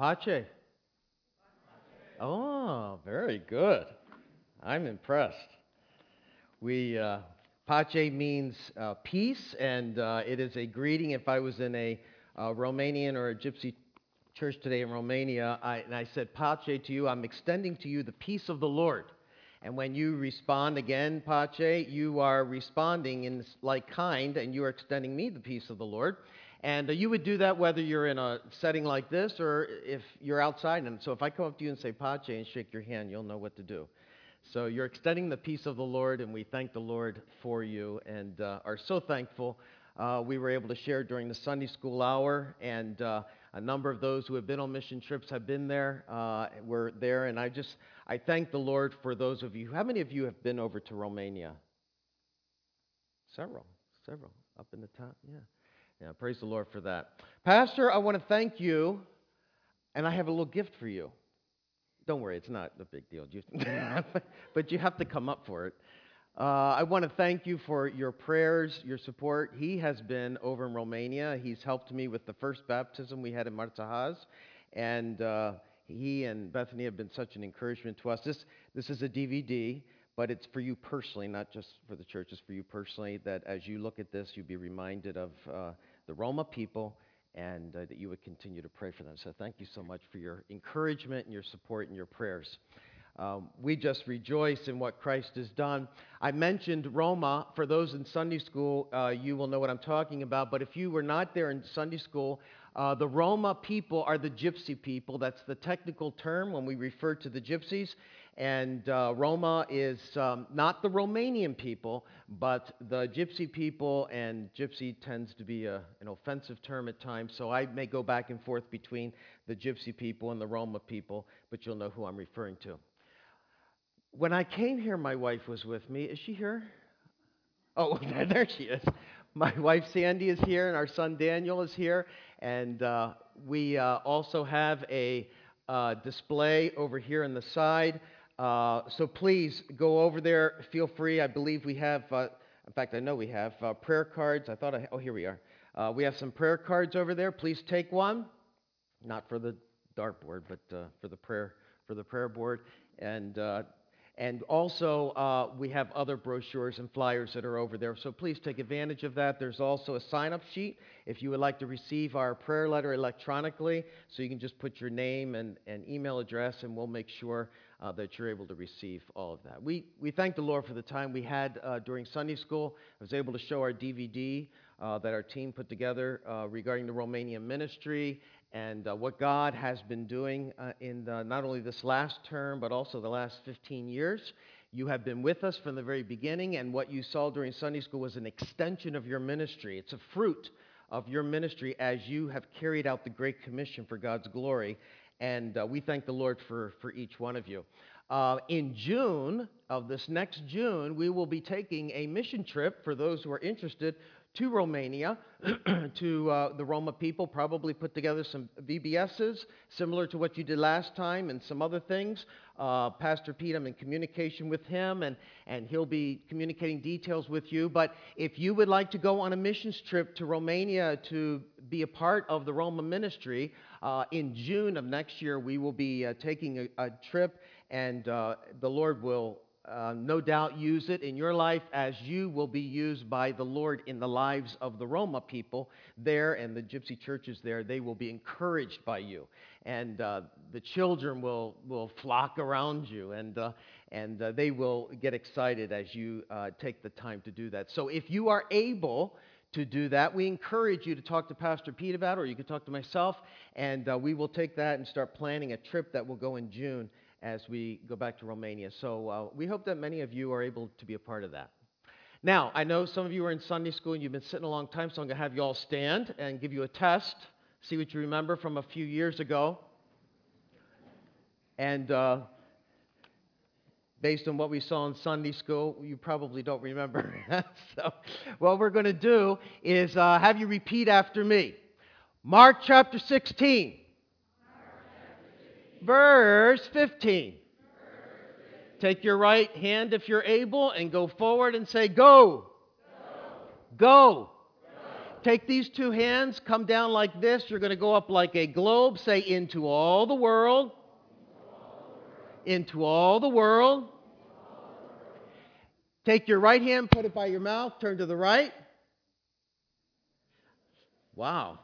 Pache. Oh, very good. I'm impressed. We uh, Pace means uh, peace, and uh, it is a greeting. If I was in a uh, Romanian or a Gypsy church today in Romania, I, and I said Pace to you, I'm extending to you the peace of the Lord. And when you respond again, Pace, you are responding in like kind, and you are extending me the peace of the Lord. And uh, you would do that whether you're in a setting like this or if you're outside. And so if I come up to you and say Pace and shake your hand, you'll know what to do. So you're extending the peace of the Lord, and we thank the Lord for you and uh, are so thankful. Uh, we were able to share during the Sunday school hour, and uh, a number of those who have been on mission trips have been there. Uh, were there, and I just I thank the Lord for those of you. How many of you have been over to Romania? Several, several up in the top. Yeah. Yeah, praise the Lord for that. Pastor, I want to thank you, and I have a little gift for you. Don't worry, it's not a big deal, but you have to come up for it. Uh, I want to thank you for your prayers, your support. He has been over in Romania. He's helped me with the first baptism we had in Marțahaz, and uh, he and Bethany have been such an encouragement to us. This, this is a DVD but it's for you personally, not just for the church, it's for you personally, that as you look at this, you be reminded of uh, the Roma people and uh, that you would continue to pray for them. So thank you so much for your encouragement and your support and your prayers. Um, we just rejoice in what Christ has done. I mentioned Roma. For those in Sunday school, uh, you will know what I'm talking about. But if you were not there in Sunday school, uh, the Roma people are the gypsy people. That's the technical term when we refer to the gypsies. And uh, Roma is um, not the Romanian people, but the gypsy people, and gypsy tends to be a, an offensive term at times. So I may go back and forth between the gypsy people and the Roma people, but you'll know who I'm referring to. When I came here, my wife was with me. Is she here? Oh, there she is. My wife Sandy is here, and our son Daniel is here. And uh, we uh, also have a uh, display over here on the side. Uh, so please go over there. Feel free. I believe we have, uh, in fact, I know we have uh, prayer cards. I thought I, oh, here we are. Uh, we have some prayer cards over there. Please take one. Not for the dartboard, but uh, for the prayer for the prayer board. And and also, uh, we have other brochures and flyers that are over there. So please take advantage of that. There's also a sign up sheet if you would like to receive our prayer letter electronically. So you can just put your name and, and email address, and we'll make sure uh, that you're able to receive all of that. We, we thank the Lord for the time we had uh, during Sunday school. I was able to show our DVD uh, that our team put together uh, regarding the Romanian ministry and uh, what God has been doing uh, in the, not only this last term, but also the last 15 years. You have been with us from the very beginning, and what you saw during Sunday school was an extension of your ministry. It's a fruit of your ministry as you have carried out the Great Commission for God's glory. And uh, we thank the Lord for, for each one of you. Uh, in June of this next June, we will be taking a mission trip for those who are interested to Romania, to uh, the Roma people, probably put together some VBSs, similar to what you did last time, and some other things. Uh, Pastor Pete, I'm in communication with him, and, and he'll be communicating details with you. But if you would like to go on a missions trip to Romania to be a part of the Roma ministry, uh, in June of next year, we will be uh, taking a, a, trip, and uh, the Lord will uh, no doubt use it in your life as you will be used by the Lord in the lives of the Roma people there and the gypsy churches there. They will be encouraged by you. And uh, the children will, will flock around you and, uh, and uh, they will get excited as you uh, take the time to do that. So if you are able, to do that. We encourage you to talk to Pastor Pete about it, or you can talk to myself, and uh, we will take that and start planning a trip that will go in June as we go back to Romania. So uh, we hope that many of you are able to be a part of that. Now, I know some of you are in Sunday school and you've been sitting a long time, so I'm going to have you all stand and give you a test, see what you remember from a few years ago. And uh, based on what we saw in Sunday school, you probably don't remember. so, what we're going to do is uh, have you repeat after me Mark chapter 16 verse 15. Take your right hand if you're able and go forward and say, Go. Go. go. go. take these two hands, come down like this. You're going to go up like a globe. Say, into all the world. Into all the world. Take your right hand, put it by your mouth, turn to the right. Wow.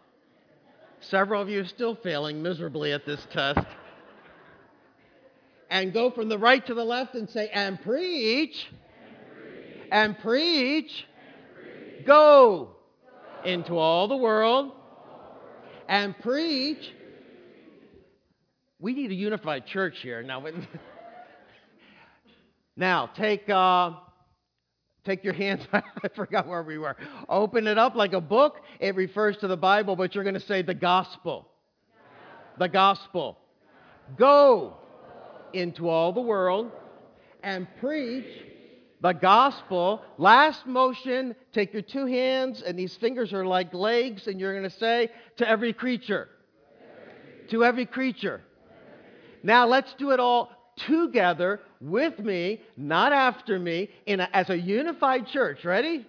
Several of you are still failing miserably at this test. And go from the right to the left and say, and preach. And preach. Go into all the world and preach. We need a unified church here. Now, now take, uh, take your hands. I forgot where we were. Open it up like a book. It refers to the Bible, but you're going to say the gospel. The gospel. Go into all the world and preach the gospel. Last motion, take your two hands, and these fingers are like legs, and you're going to say, to every creature. To every creature. Now let's do it all together with me, not after me, in a, as a unified church. Ready?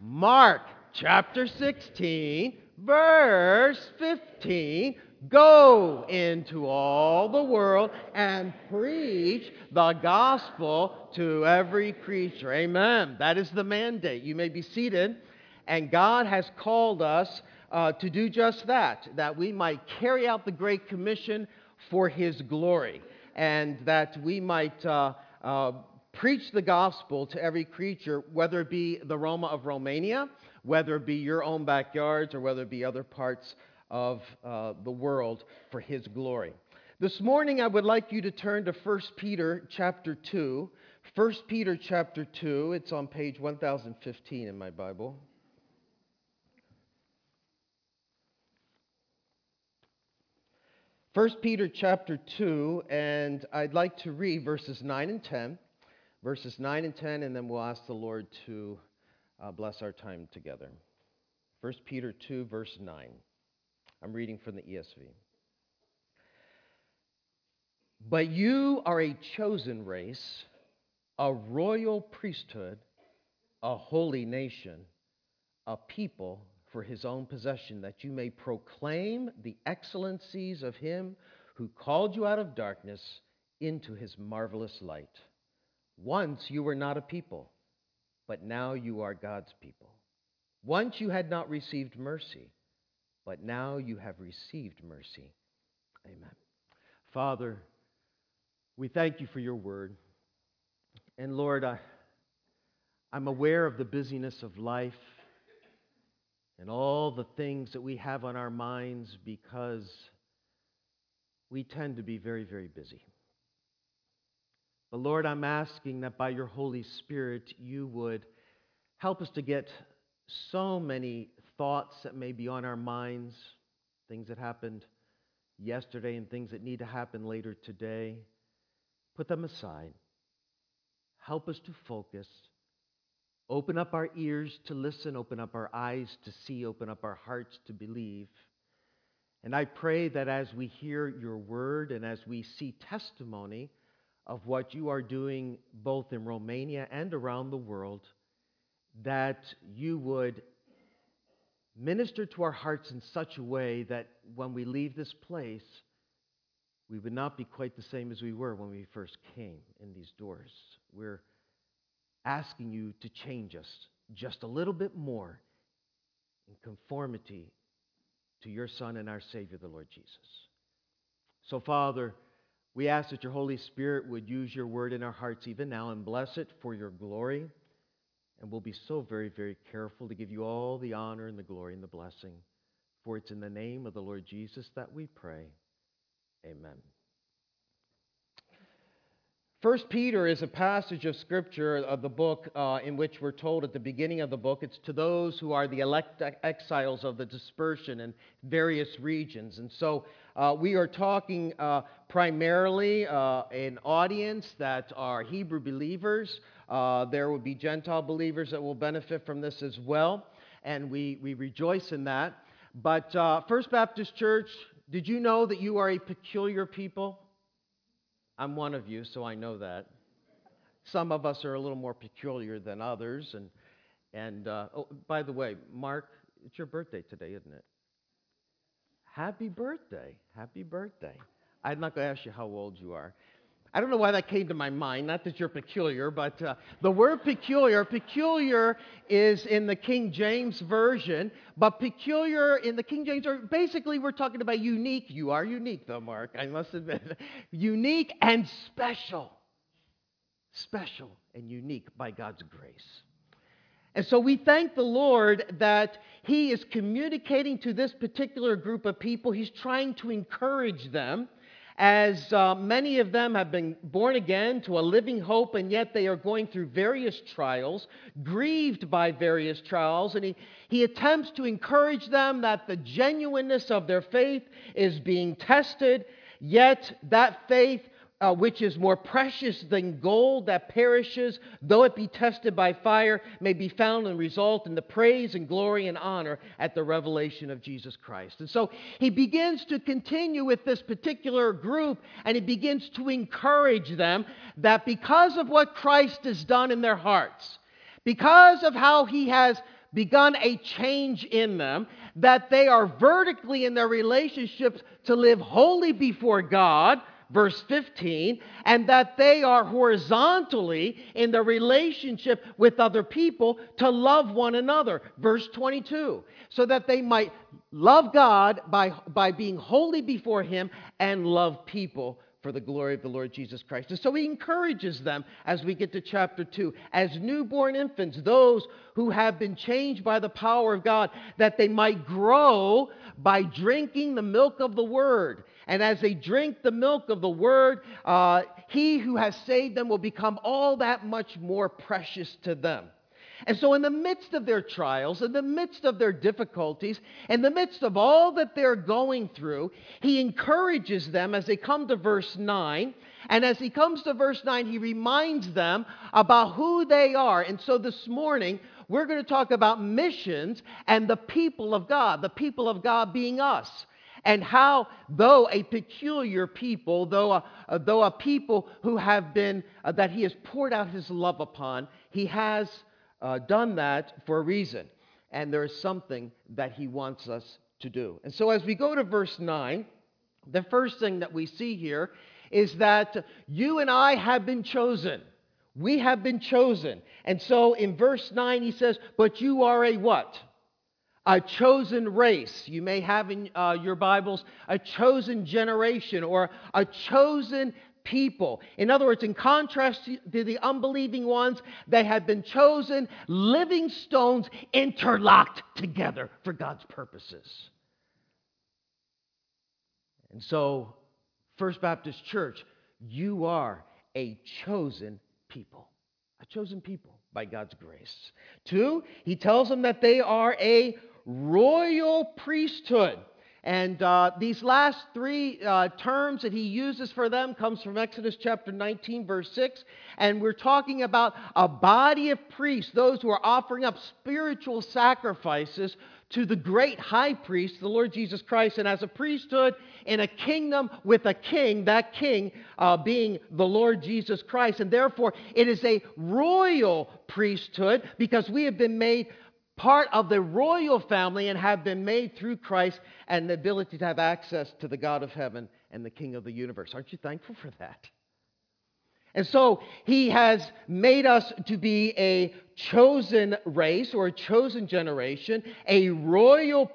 Mark chapter 16, verse 15. Go into all the world and preach the gospel to every creature. Amen. That is the mandate. You may be seated. And God has called us uh, to do just that, that we might carry out the Great Commission for His glory, and that we might uh, uh, preach the gospel to every creature, whether it be the Roma of Romania, whether it be your own backyards, or whether it be other parts of uh, the world for his glory. This morning I would like you to turn to 1 Peter chapter 2. 1 Peter chapter 2, it's on page 1015 in my Bible. First Peter chapter 2, and I'd like to read verses 9 and 10. Verses 9 and 10, and then we'll ask the Lord to uh, bless our time together. 1 Peter 2, verse 9. I'm reading from the ESV. But you are a chosen race, a royal priesthood, a holy nation, a people for his own possession, that you may proclaim the excellencies of him who called you out of darkness into his marvelous light. Once you were not a people, but now you are God's people. Once you had not received mercy but now you have received mercy. Amen. Father, we thank you for your word. And Lord, I, I'm aware of the busyness of life and all the things that we have on our minds because we tend to be very, very busy. But Lord, I'm asking that by your Holy Spirit, you would help us to get so many thoughts that may be on our minds, things that happened yesterday and things that need to happen later today. Put them aside. Help us to focus. Open up our ears to listen, open up our eyes to see, open up our hearts to believe. And I pray that as we hear your word and as we see testimony of what you are doing both in Romania and around the world, that you would minister to our hearts in such a way that when we leave this place, we would not be quite the same as we were when we first came in these doors. We're asking you to change us just a little bit more in conformity to your Son and our Savior, the Lord Jesus. So, Father, we ask that your Holy Spirit would use your word in our hearts even now and bless it for your glory. And we'll be so very, very careful to give you all the honor and the glory and the blessing. For it's in the name of the Lord Jesus that we pray. Amen. First Peter is a passage of scripture of the book uh, in which we're told at the beginning of the book it's to those who are the elect exiles of the dispersion in various regions. And so uh, we are talking uh, primarily uh, an audience that are Hebrew believers. Uh, there will be Gentile believers that will benefit from this as well, and we, we rejoice in that. But uh, First Baptist Church, did you know that you are a peculiar people? I'm one of you, so I know that. Some of us are a little more peculiar than others. And, and uh, oh, by the way, Mark, it's your birthday today, isn't it? Happy birthday. Happy birthday. I'm not going to ask you how old you are. I don't know why that came to my mind. Not that you're peculiar, but uh, the word peculiar, peculiar is in the King James Version, but peculiar in the King James, or basically we're talking about unique. You are unique, though, Mark, I must admit. unique and special. Special and unique by God's grace. And so we thank the Lord that He is communicating to this particular group of people. He's trying to encourage them as uh, many of them have been born again to a living hope, and yet they are going through various trials, grieved by various trials, and he, he attempts to encourage them that the genuineness of their faith is being tested, yet that faith uh, which is more precious than gold that perishes, though it be tested by fire, may be found and result in the praise and glory and honor at the revelation of Jesus Christ. And so he begins to continue with this particular group and he begins to encourage them that because of what Christ has done in their hearts, because of how he has begun a change in them, that they are vertically in their relationships to live holy before God verse 15, and that they are horizontally in the relationship with other people to love one another, verse 22, so that they might love God by, by being holy before Him and love people for the glory of the Lord Jesus Christ. And so he encourages them as we get to chapter 2, as newborn infants, those who have been changed by the power of God, that they might grow by drinking the milk of the word and as they drink the milk of the word, uh, he who has saved them will become all that much more precious to them. And so, in the midst of their trials, in the midst of their difficulties, in the midst of all that they're going through, he encourages them as they come to verse 9. And as he comes to verse 9, he reminds them about who they are. And so, this morning, we're going to talk about missions and the people of God, the people of God being us and how, though a peculiar people, though a, uh, though a people who have been, uh, that he has poured out his love upon, he has uh, done that for a reason. And there is something that he wants us to do. And so as we go to verse 9, the first thing that we see here is that you and I have been chosen. We have been chosen. And so in verse 9, he says, But you are a what? a chosen race. You may have in uh, your Bibles a chosen generation or a chosen people. In other words, in contrast to the unbelieving ones, they have been chosen living stones interlocked together for God's purposes. And so, First Baptist Church, you are a chosen people. A chosen people by God's grace. Two, he tells them that they are a royal priesthood. And uh, these last three uh, terms that he uses for them comes from Exodus chapter 19, verse 6. And we're talking about a body of priests, those who are offering up spiritual sacrifices to the great high priest, the Lord Jesus Christ. And as a priesthood in a kingdom with a king, that king uh, being the Lord Jesus Christ. And therefore, it is a royal priesthood because we have been made part of the royal family and have been made through Christ and the ability to have access to the God of heaven and the King of the universe. Aren't you thankful for that? And so he has made us to be a chosen race or a chosen generation, a royal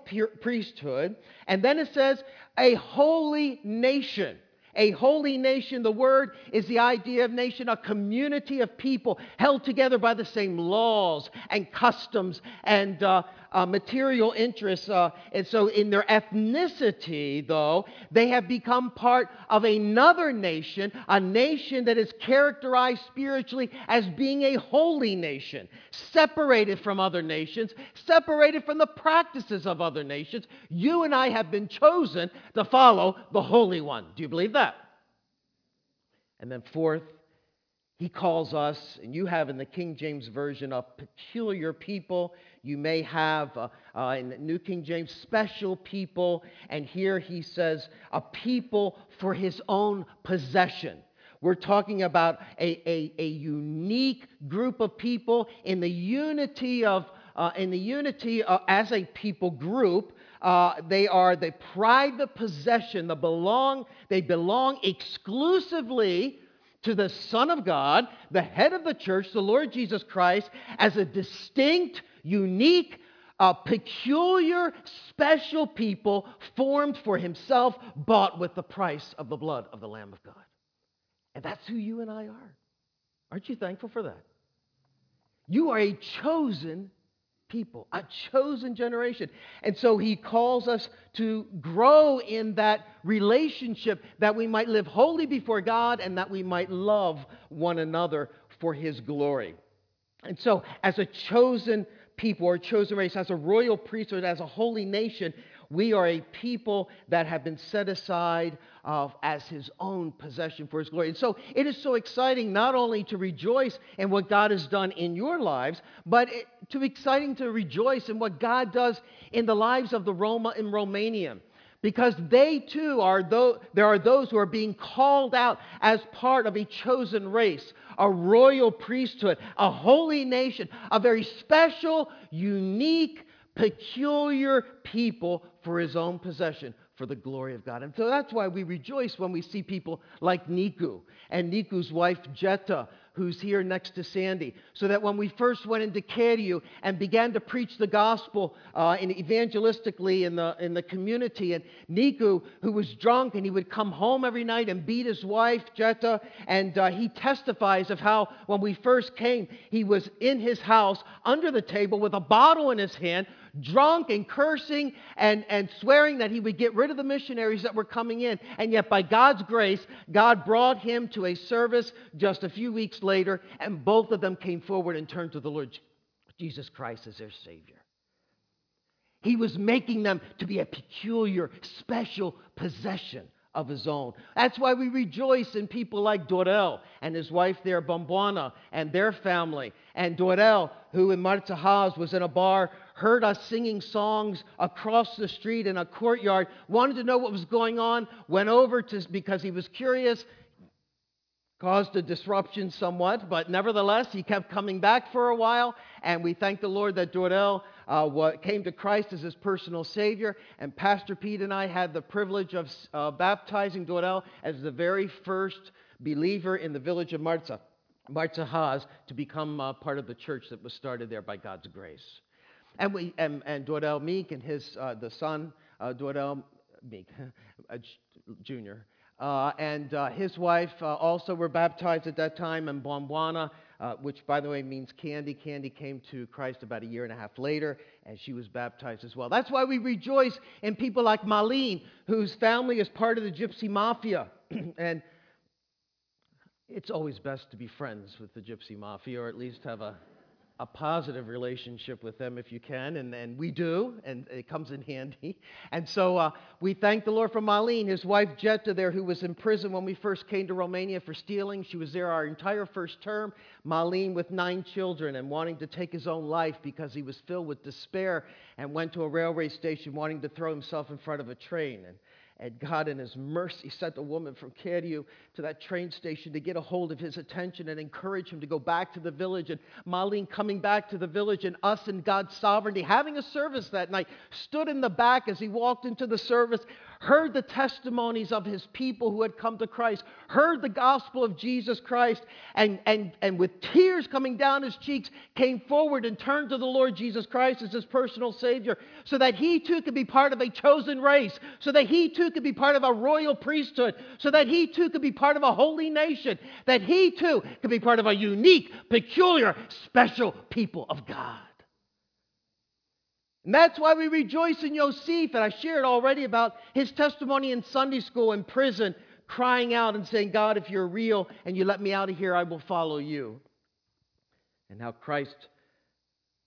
priesthood, and then it says a holy nation. A holy nation, the word is the idea of nation, a community of people held together by the same laws and customs and uh, uh, material interests. Uh, and so, in their ethnicity, though, they have become part of another nation, a nation that is characterized spiritually as being a holy nation, separated from other nations, separated from the practices of other nations. You and I have been chosen to follow the Holy One. Do you believe that? And then, fourth, he calls us, and you have in the King James Version, a peculiar people. You may have uh, uh, in the New King James, special people. And here he says, a people for his own possession. We're talking about a, a, a unique group of people in the unity of, uh, in the unity uh, as a people group. Uh, they are the private possession, the belong, they belong exclusively to the Son of God, the head of the church, the Lord Jesus Christ, as a distinct, unique, a peculiar, special people formed for himself, bought with the price of the blood of the Lamb of God. And that's who you and I are. Aren't you thankful for that? You are a chosen people, a chosen generation. And so he calls us to grow in that relationship that we might live holy before God and that we might love one another for his glory. And so, as a chosen people or chosen race, as a royal priesthood, as a holy nation, we are a people that have been set aside uh, as his own possession for his glory. And so it is so exciting not only to rejoice in what God has done in your lives, but it, to exciting to rejoice in what God does in the lives of the Roma in Romania because they too are though there are those who are being called out as part of a chosen race a royal priesthood a holy nation a very special unique peculiar people for his own possession for the glory of God. And so that's why we rejoice when we see people like Niku and Niku's wife Jetta, who's here next to Sandy. So that when we first went into Cheriu and began to preach the gospel uh, in evangelistically in the, in the community, and Niku, who was drunk and he would come home every night and beat his wife, Jetta, and uh, he testifies of how when we first came, he was in his house under the table with a bottle in his hand drunk and cursing and, and swearing that he would get rid of the missionaries that were coming in. And yet, by God's grace, God brought him to a service just a few weeks later, and both of them came forward and turned to the Lord Jesus Christ as their Savior. He was making them to be a peculiar, special possession of his own. That's why we rejoice in people like Dorel and his wife there, Bomboana, and their family. And Dorel, who in Martahaz was in a bar heard us singing songs across the street in a courtyard, wanted to know what was going on, went over to, because he was curious, caused a disruption somewhat, but nevertheless, he kept coming back for a while. And we thank the Lord that Dorel uh, came to Christ as his personal Savior. And Pastor Pete and I had the privilege of uh, baptizing Dorel as the very first believer in the village of Marza. Marza Haas to become uh, part of the church that was started there by God's grace. And, we, and, and Meek and his, uh, the son, uh, Meek, Jr., uh, and uh, his wife uh, also were baptized at that time, and Bomboana, uh, which by the way means candy. Candy came to Christ about a year and a half later, and she was baptized as well. That's why we rejoice in people like Malene, whose family is part of the Gypsy Mafia. and it's always best to be friends with the Gypsy Mafia, or at least have a a positive relationship with them if you can, and, and we do, and it comes in handy. And so uh, we thank the Lord for Marlene, his wife Jetta there, who was in prison when we first came to Romania for stealing. She was there our entire first term. Marlene with nine children and wanting to take his own life because he was filled with despair and went to a railway station wanting to throw himself in front of a train. And and God, in His mercy, sent a woman from Cheriu to that train station to get a hold of his attention and encourage him to go back to the village. And Marlene coming back to the village, and us in God's sovereignty, having a service that night, stood in the back as he walked into the service, heard the testimonies of his people who had come to Christ, heard the gospel of Jesus Christ, and, and, and with tears coming down his cheeks, came forward and turned to the Lord Jesus Christ as his personal Savior, so that he too could be part of a chosen race, so that he too could be part of a royal priesthood, so that he too could be part of a holy nation, that he too could be part of a unique, peculiar, special people of God. And that's why we rejoice in Yosef. And I shared already about his testimony in Sunday school in prison, crying out and saying, God, if you're real and you let me out of here, I will follow you. And how Christ,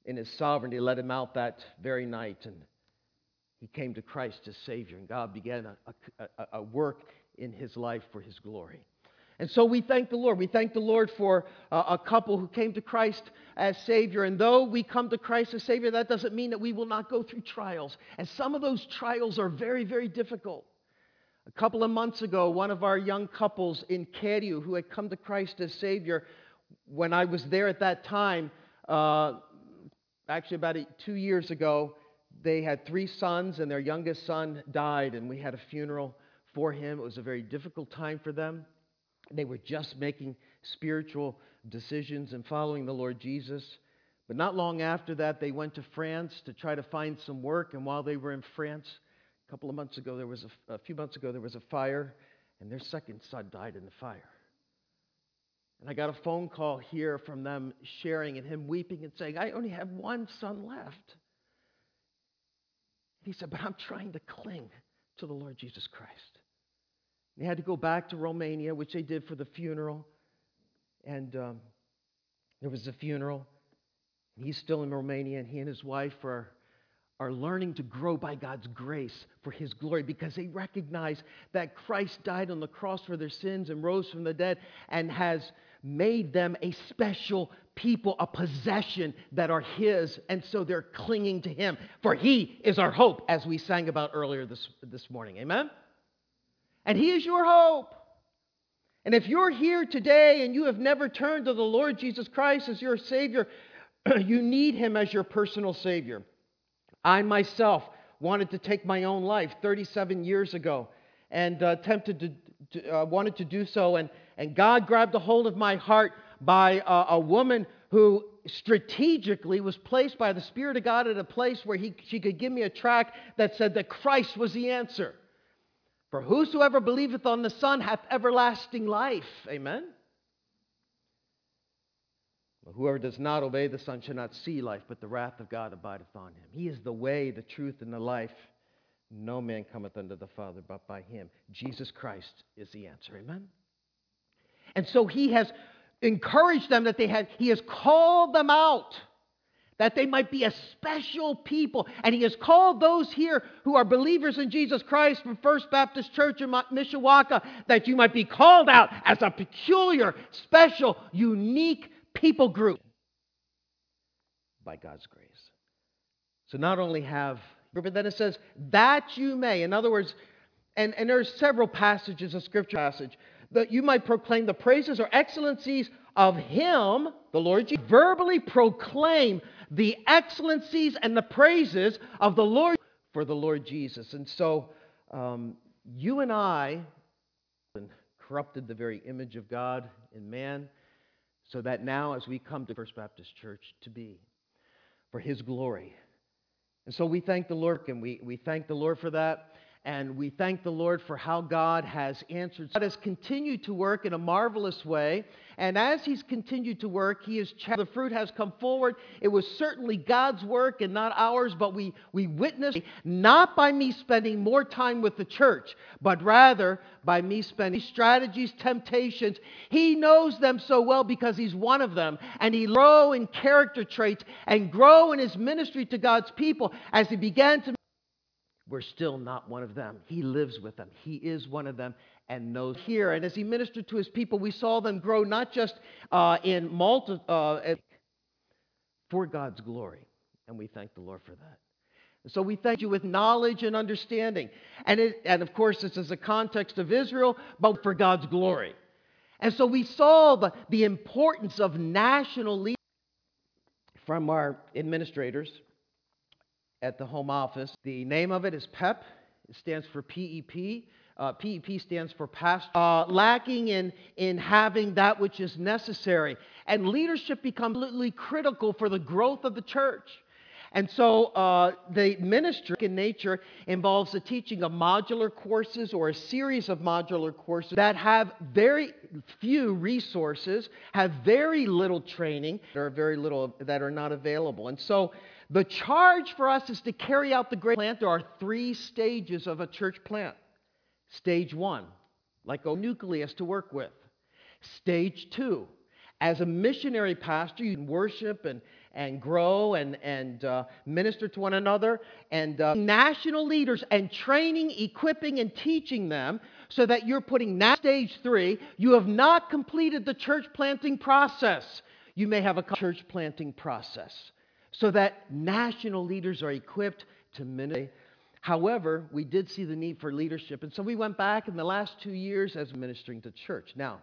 in his sovereignty, let him out that very night. And he came to Christ as Savior. And God began a, a, a work in his life for his glory. And so we thank the Lord. We thank the Lord for uh, a couple who came to Christ as Savior. And though we come to Christ as Savior, that doesn't mean that we will not go through trials. And some of those trials are very, very difficult. A couple of months ago, one of our young couples in Cheriu who had come to Christ as Savior, when I was there at that time, uh, actually about two years ago, they had three sons, and their youngest son died, and we had a funeral for him. It was a very difficult time for them. They were just making spiritual decisions and following the Lord Jesus. But not long after that, they went to France to try to find some work. And while they were in France, a couple of months ago, there was a, a few months ago, there was a fire, and their second son died in the fire. And I got a phone call here from them sharing and him weeping and saying, I only have one son left. He said, But I'm trying to cling to the Lord Jesus Christ. They had to go back to Romania, which they did for the funeral. And um, there was a funeral. He's still in Romania, and he and his wife are, are learning to grow by God's grace for his glory because they recognize that Christ died on the cross for their sins and rose from the dead and has made them a special people, a possession that are his. And so they're clinging to him, for he is our hope, as we sang about earlier this, this morning. Amen? And he is your hope. And if you're here today and you have never turned to the Lord Jesus Christ as your Savior, you need Him as your personal Savior. I myself wanted to take my own life 37 years ago and uh, attempted to, to uh, wanted to do so. And, and God grabbed a hold of my heart by uh, a woman who strategically was placed by the Spirit of God at a place where he, she could give me a track that said that Christ was the answer. For whosoever believeth on the Son hath everlasting life. Amen. But whoever does not obey the Son shall not see life, but the wrath of God abideth on him. He is the way, the truth, and the life. No man cometh unto the Father but by him. Jesus Christ is the answer. Amen. And so he has encouraged them that they had, he has called them out that they might be a special people. And he has called those here who are believers in Jesus Christ from First Baptist Church in Mishawaka that you might be called out as a peculiar, special, unique people group by God's grace. So not only have, but then it says, that you may. In other words, and, and there's several passages of scripture passage that you might proclaim the praises or excellencies of him, the Lord Jesus, verbally proclaim the excellencies and the praises of the Lord for the Lord Jesus. And so um, you and I corrupted the very image of God in man, so that now as we come to First Baptist Church to be for his glory. And so we thank the Lord, and we, we thank the Lord for that. And we thank the Lord for how God has answered. God has continued to work in a marvelous way. And as He's continued to work, He has the fruit has come forward. It was certainly God's work and not ours, but we, we witnessed not by me spending more time with the church, but rather by me spending strategies, temptations. He knows them so well because He's one of them. And He grow in character traits and grow in His ministry to God's people as He began to we're still not one of them. He lives with them. He is one of them and knows here. And as he ministered to his people, we saw them grow not just uh, in multi, uh, for God's glory. And we thank the Lord for that. So we thank you with knowledge and understanding. And, it, and of course, this is a context of Israel, but for God's glory. And so we saw the, the importance of national leadership from our administrators at the home office. The name of it is PEP. It stands for PEP. Uh, PEP stands for pastor. Uh, lacking in, in having that which is necessary. And leadership becomes absolutely critical for the growth of the church. And so uh, the ministry in nature involves the teaching of modular courses or a series of modular courses that have very few resources, have very little training, or very little that are not available. And so the charge for us is to carry out the great plant. There are three stages of a church plant. Stage one, like a nucleus to work with. Stage two, as a missionary pastor, you can worship and, and grow and, and uh, minister to one another, and uh, national leaders, and training, equipping, and teaching them so that you're putting now stage three. You have not completed the church planting process. You may have a church planting process so that national leaders are equipped to minister. However, we did see the need for leadership, and so we went back in the last two years as ministering to church. Now,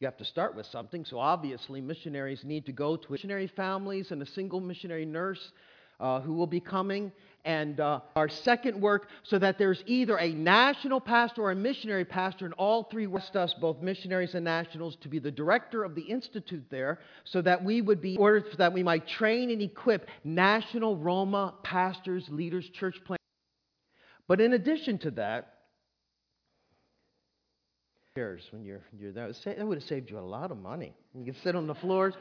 You have to start with something. So obviously, missionaries need to go to missionary families and a single missionary nurse uh, who will be coming. And uh, our second work, so that there's either a national pastor or a missionary pastor, and all three west us, both missionaries and nationals, to be the director of the institute there, so that we would be ordered that we might train and equip national Roma pastors, leaders, church planters. But in addition to that, when you're, you're there. That would have saved you a lot of money. You can sit on the floors.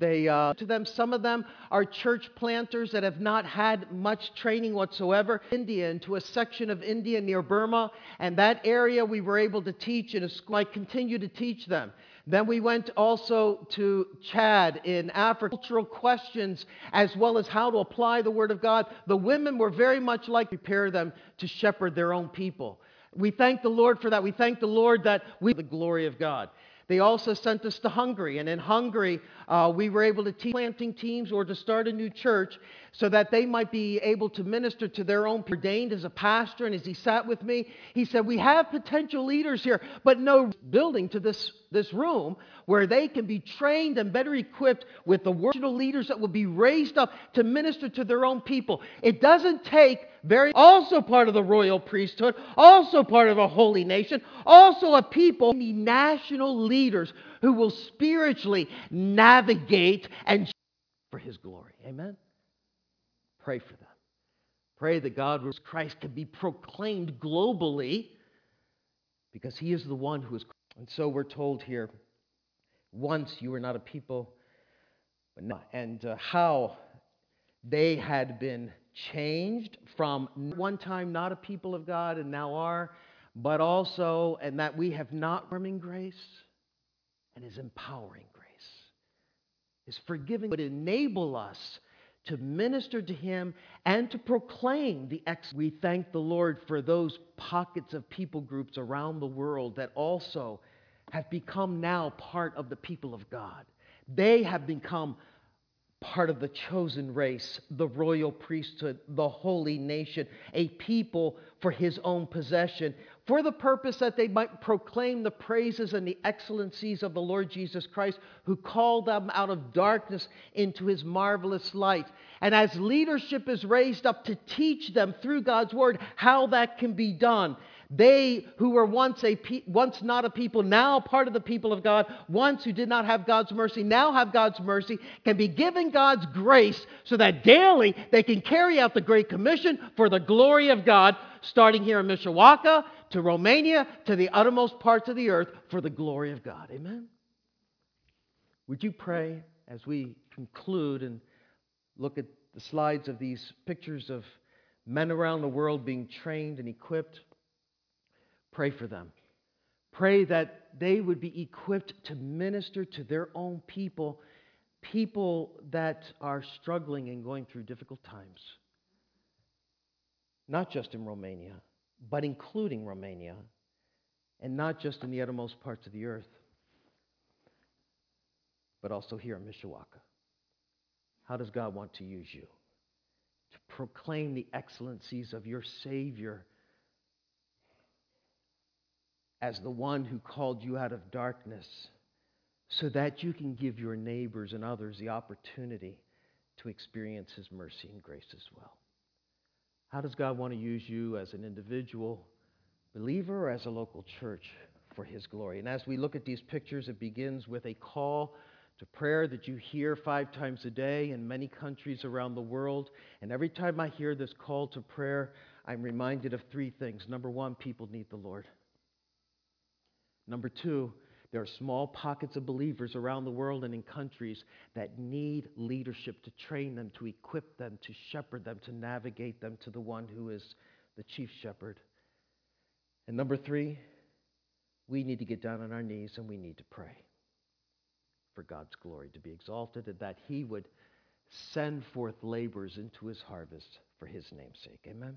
They, uh, to them, some of them are church planters that have not had much training whatsoever. India, into a section of India near Burma, and that area we were able to teach in a school. I continue to teach them. Then we went also to Chad in Africa, cultural questions as well as how to apply the Word of God. The women were very much like prepare them to shepherd their own people. We thank the Lord for that. We thank the Lord that we the glory of God. They also sent us to Hungary, and in Hungary, uh, we were able to teach planting teams or to start a new church so that they might be able to minister to their own ordained as a pastor. And as he sat with me, he said, We have potential leaders here, but no building to this, this room where they can be trained and better equipped with the worshipful leaders that will be raised up to minister to their own people. It doesn't take very, also part of the royal priesthood, also part of a holy nation, also a people, national leaders who will spiritually navigate and for his glory. Amen? Pray for them. Pray that God, Christ, can be proclaimed globally because he is the one who is. And so we're told here once you were not a people, and uh, how they had been changed from one time not a people of God and now are, but also, and that we have not warming grace and is empowering grace. is forgiving would enable us to minister to Him and to proclaim the ex. We thank the Lord for those pockets of people groups around the world that also have become now part of the people of God. They have become part of the chosen race, the royal priesthood, the holy nation, a people for his own possession, for the purpose that they might proclaim the praises and the excellencies of the Lord Jesus Christ, who called them out of darkness into his marvelous light. And as leadership is raised up to teach them through God's word how that can be done, they who were once, a pe- once not a people, now part of the people of God, once who did not have God's mercy, now have God's mercy, can be given God's grace so that daily they can carry out the Great Commission for the glory of God, starting here in Mishawaka to Romania to the uttermost parts of the earth for the glory of God. Amen? Would you pray as we conclude and look at the slides of these pictures of men around the world being trained and equipped? Pray for them. Pray that they would be equipped to minister to their own people, people that are struggling and going through difficult times. Not just in Romania, but including Romania, and not just in the uttermost parts of the earth, but also here in Mishawaka. How does God want to use you? To proclaim the excellencies of your Savior as the one who called you out of darkness so that you can give your neighbors and others the opportunity to experience his mercy and grace as well. How does God want to use you as an individual believer or as a local church for his glory? And as we look at these pictures, it begins with a call to prayer that you hear five times a day in many countries around the world. And every time I hear this call to prayer, I'm reminded of three things. Number one, people need the Lord. Number two, there are small pockets of believers around the world and in countries that need leadership to train them, to equip them, to shepherd them, to navigate them to the one who is the chief shepherd. And number three, we need to get down on our knees and we need to pray for God's glory to be exalted and that He would send forth laborers into His harvest for His name's sake. Amen.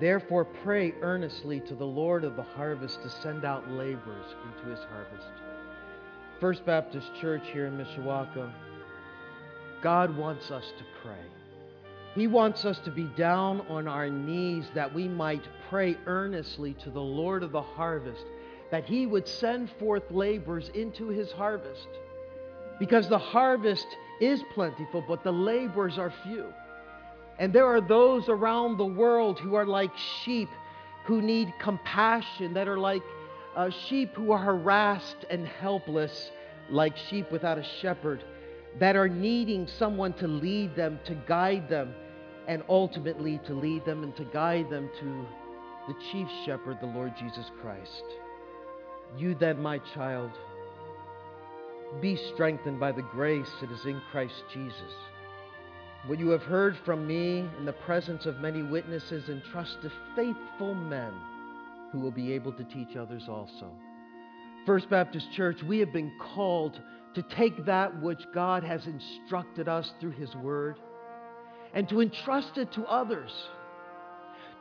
Therefore, pray earnestly to the Lord of the harvest to send out laborers into his harvest. First Baptist Church here in Mishawaka, God wants us to pray. He wants us to be down on our knees that we might pray earnestly to the Lord of the harvest, that he would send forth laborers into his harvest. Because the harvest is plentiful, but the laborers are few. And there are those around the world who are like sheep who need compassion, that are like uh, sheep who are harassed and helpless, like sheep without a shepherd, that are needing someone to lead them, to guide them, and ultimately to lead them and to guide them to the chief shepherd, the Lord Jesus Christ. You then, my child, be strengthened by the grace that is in Christ Jesus. What you have heard from me in the presence of many witnesses, entrust to faithful men who will be able to teach others also. First Baptist Church, we have been called to take that which God has instructed us through His Word and to entrust it to others.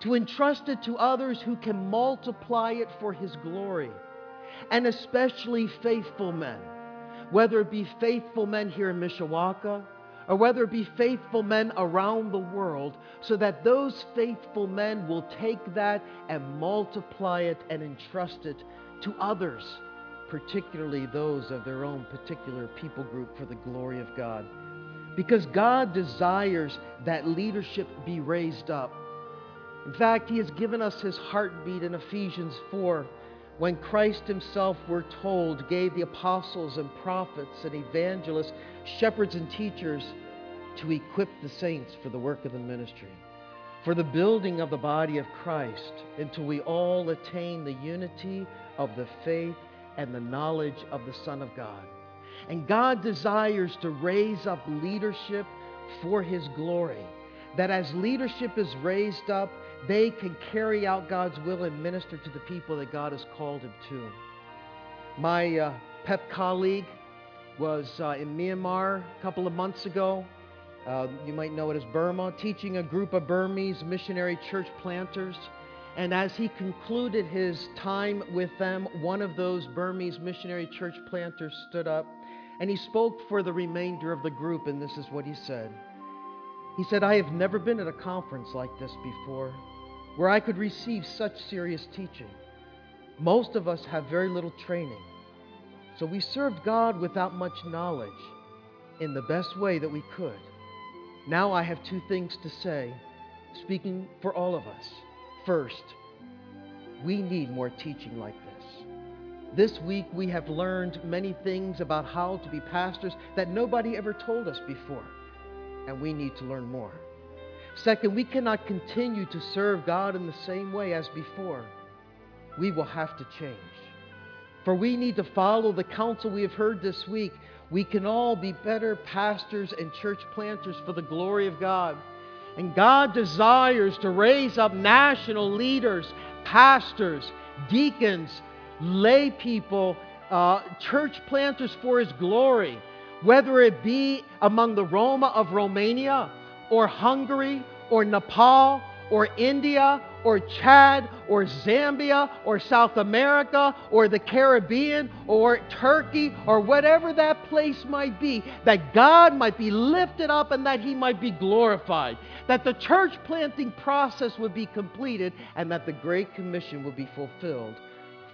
To entrust it to others who can multiply it for His glory, and especially faithful men, whether it be faithful men here in Mishawaka or whether it be faithful men around the world, so that those faithful men will take that and multiply it and entrust it to others, particularly those of their own particular people group for the glory of God. Because God desires that leadership be raised up. In fact, He has given us His heartbeat in Ephesians 4 when Christ himself, we're told, gave the apostles and prophets and evangelists, shepherds and teachers to equip the saints for the work of the ministry, for the building of the body of Christ, until we all attain the unity of the faith and the knowledge of the Son of God. And God desires to raise up leadership for His glory, that as leadership is raised up, they can carry out God's will and minister to the people that God has called him to. My uh, PEP colleague was uh, in Myanmar a couple of months ago. Uh, you might know it as Burma, teaching a group of Burmese missionary church planters. And as he concluded his time with them, one of those Burmese missionary church planters stood up and he spoke for the remainder of the group, and this is what he said. He said, I have never been at a conference like this before where I could receive such serious teaching. Most of us have very little training, so we served God without much knowledge in the best way that we could. Now I have two things to say, speaking for all of us. First, we need more teaching like this. This week we have learned many things about how to be pastors that nobody ever told us before, and we need to learn more. Second, we cannot continue to serve God in the same way as before. We will have to change. For we need to follow the counsel we have heard this week. We can all be better pastors and church planters for the glory of God. And God desires to raise up national leaders, pastors, deacons, lay people, uh, church planters for His glory, whether it be among the Roma of Romania or Hungary or Nepal or India or Chad or Zambia or South America or the Caribbean or Turkey or whatever that place might be, that God might be lifted up and that He might be glorified, that the church planting process would be completed, and that the Great Commission would be fulfilled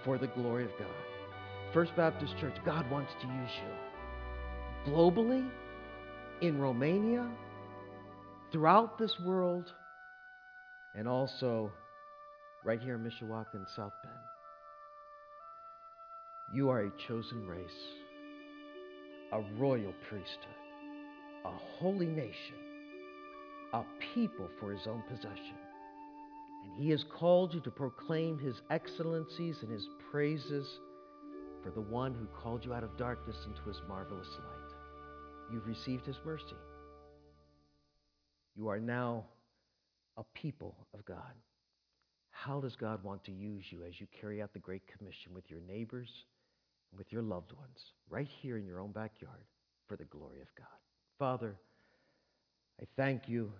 for the glory of God. First Baptist Church, God wants to use you globally, in Romania, throughout this world, and also right here in Mishawaka and South Bend. You are a chosen race, a royal priesthood, a holy nation, a people for his own possession. And he has called you to proclaim his excellencies and his praises for the one who called you out of darkness into his marvelous light. You've received his mercy. You are now a people of God. How does God want to use you as you carry out the Great Commission with your neighbors and with your loved ones, right here in your own backyard, for the glory of God? Father, I thank you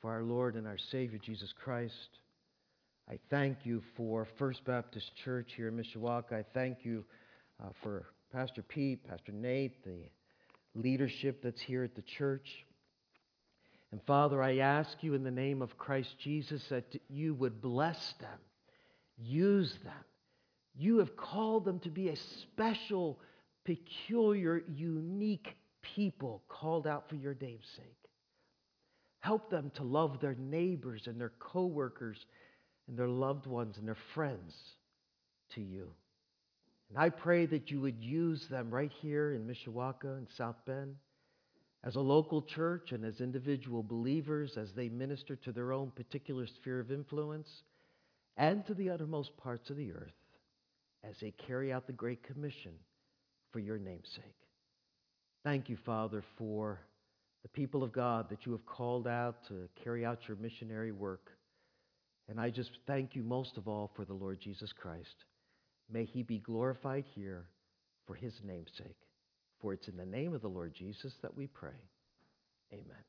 for our Lord and our Savior, Jesus Christ. I thank you for First Baptist Church here in Mishawaka. I thank you uh, for Pastor Pete, Pastor Nate, the leadership that's here at the church. And Father, I ask you in the name of Christ Jesus that you would bless them, use them. You have called them to be a special, peculiar, unique people called out for your name's sake. Help them to love their neighbors and their coworkers and their loved ones and their friends to you. And I pray that you would use them right here in Mishawaka and South Bend as a local church and as individual believers as they minister to their own particular sphere of influence and to the uttermost parts of the earth as they carry out the Great Commission for your namesake. Thank you, Father, for the people of God that you have called out to carry out your missionary work. And I just thank you most of all for the Lord Jesus Christ. May he be glorified here for his name's sake. For it's in the name of the Lord Jesus that we pray. Amen.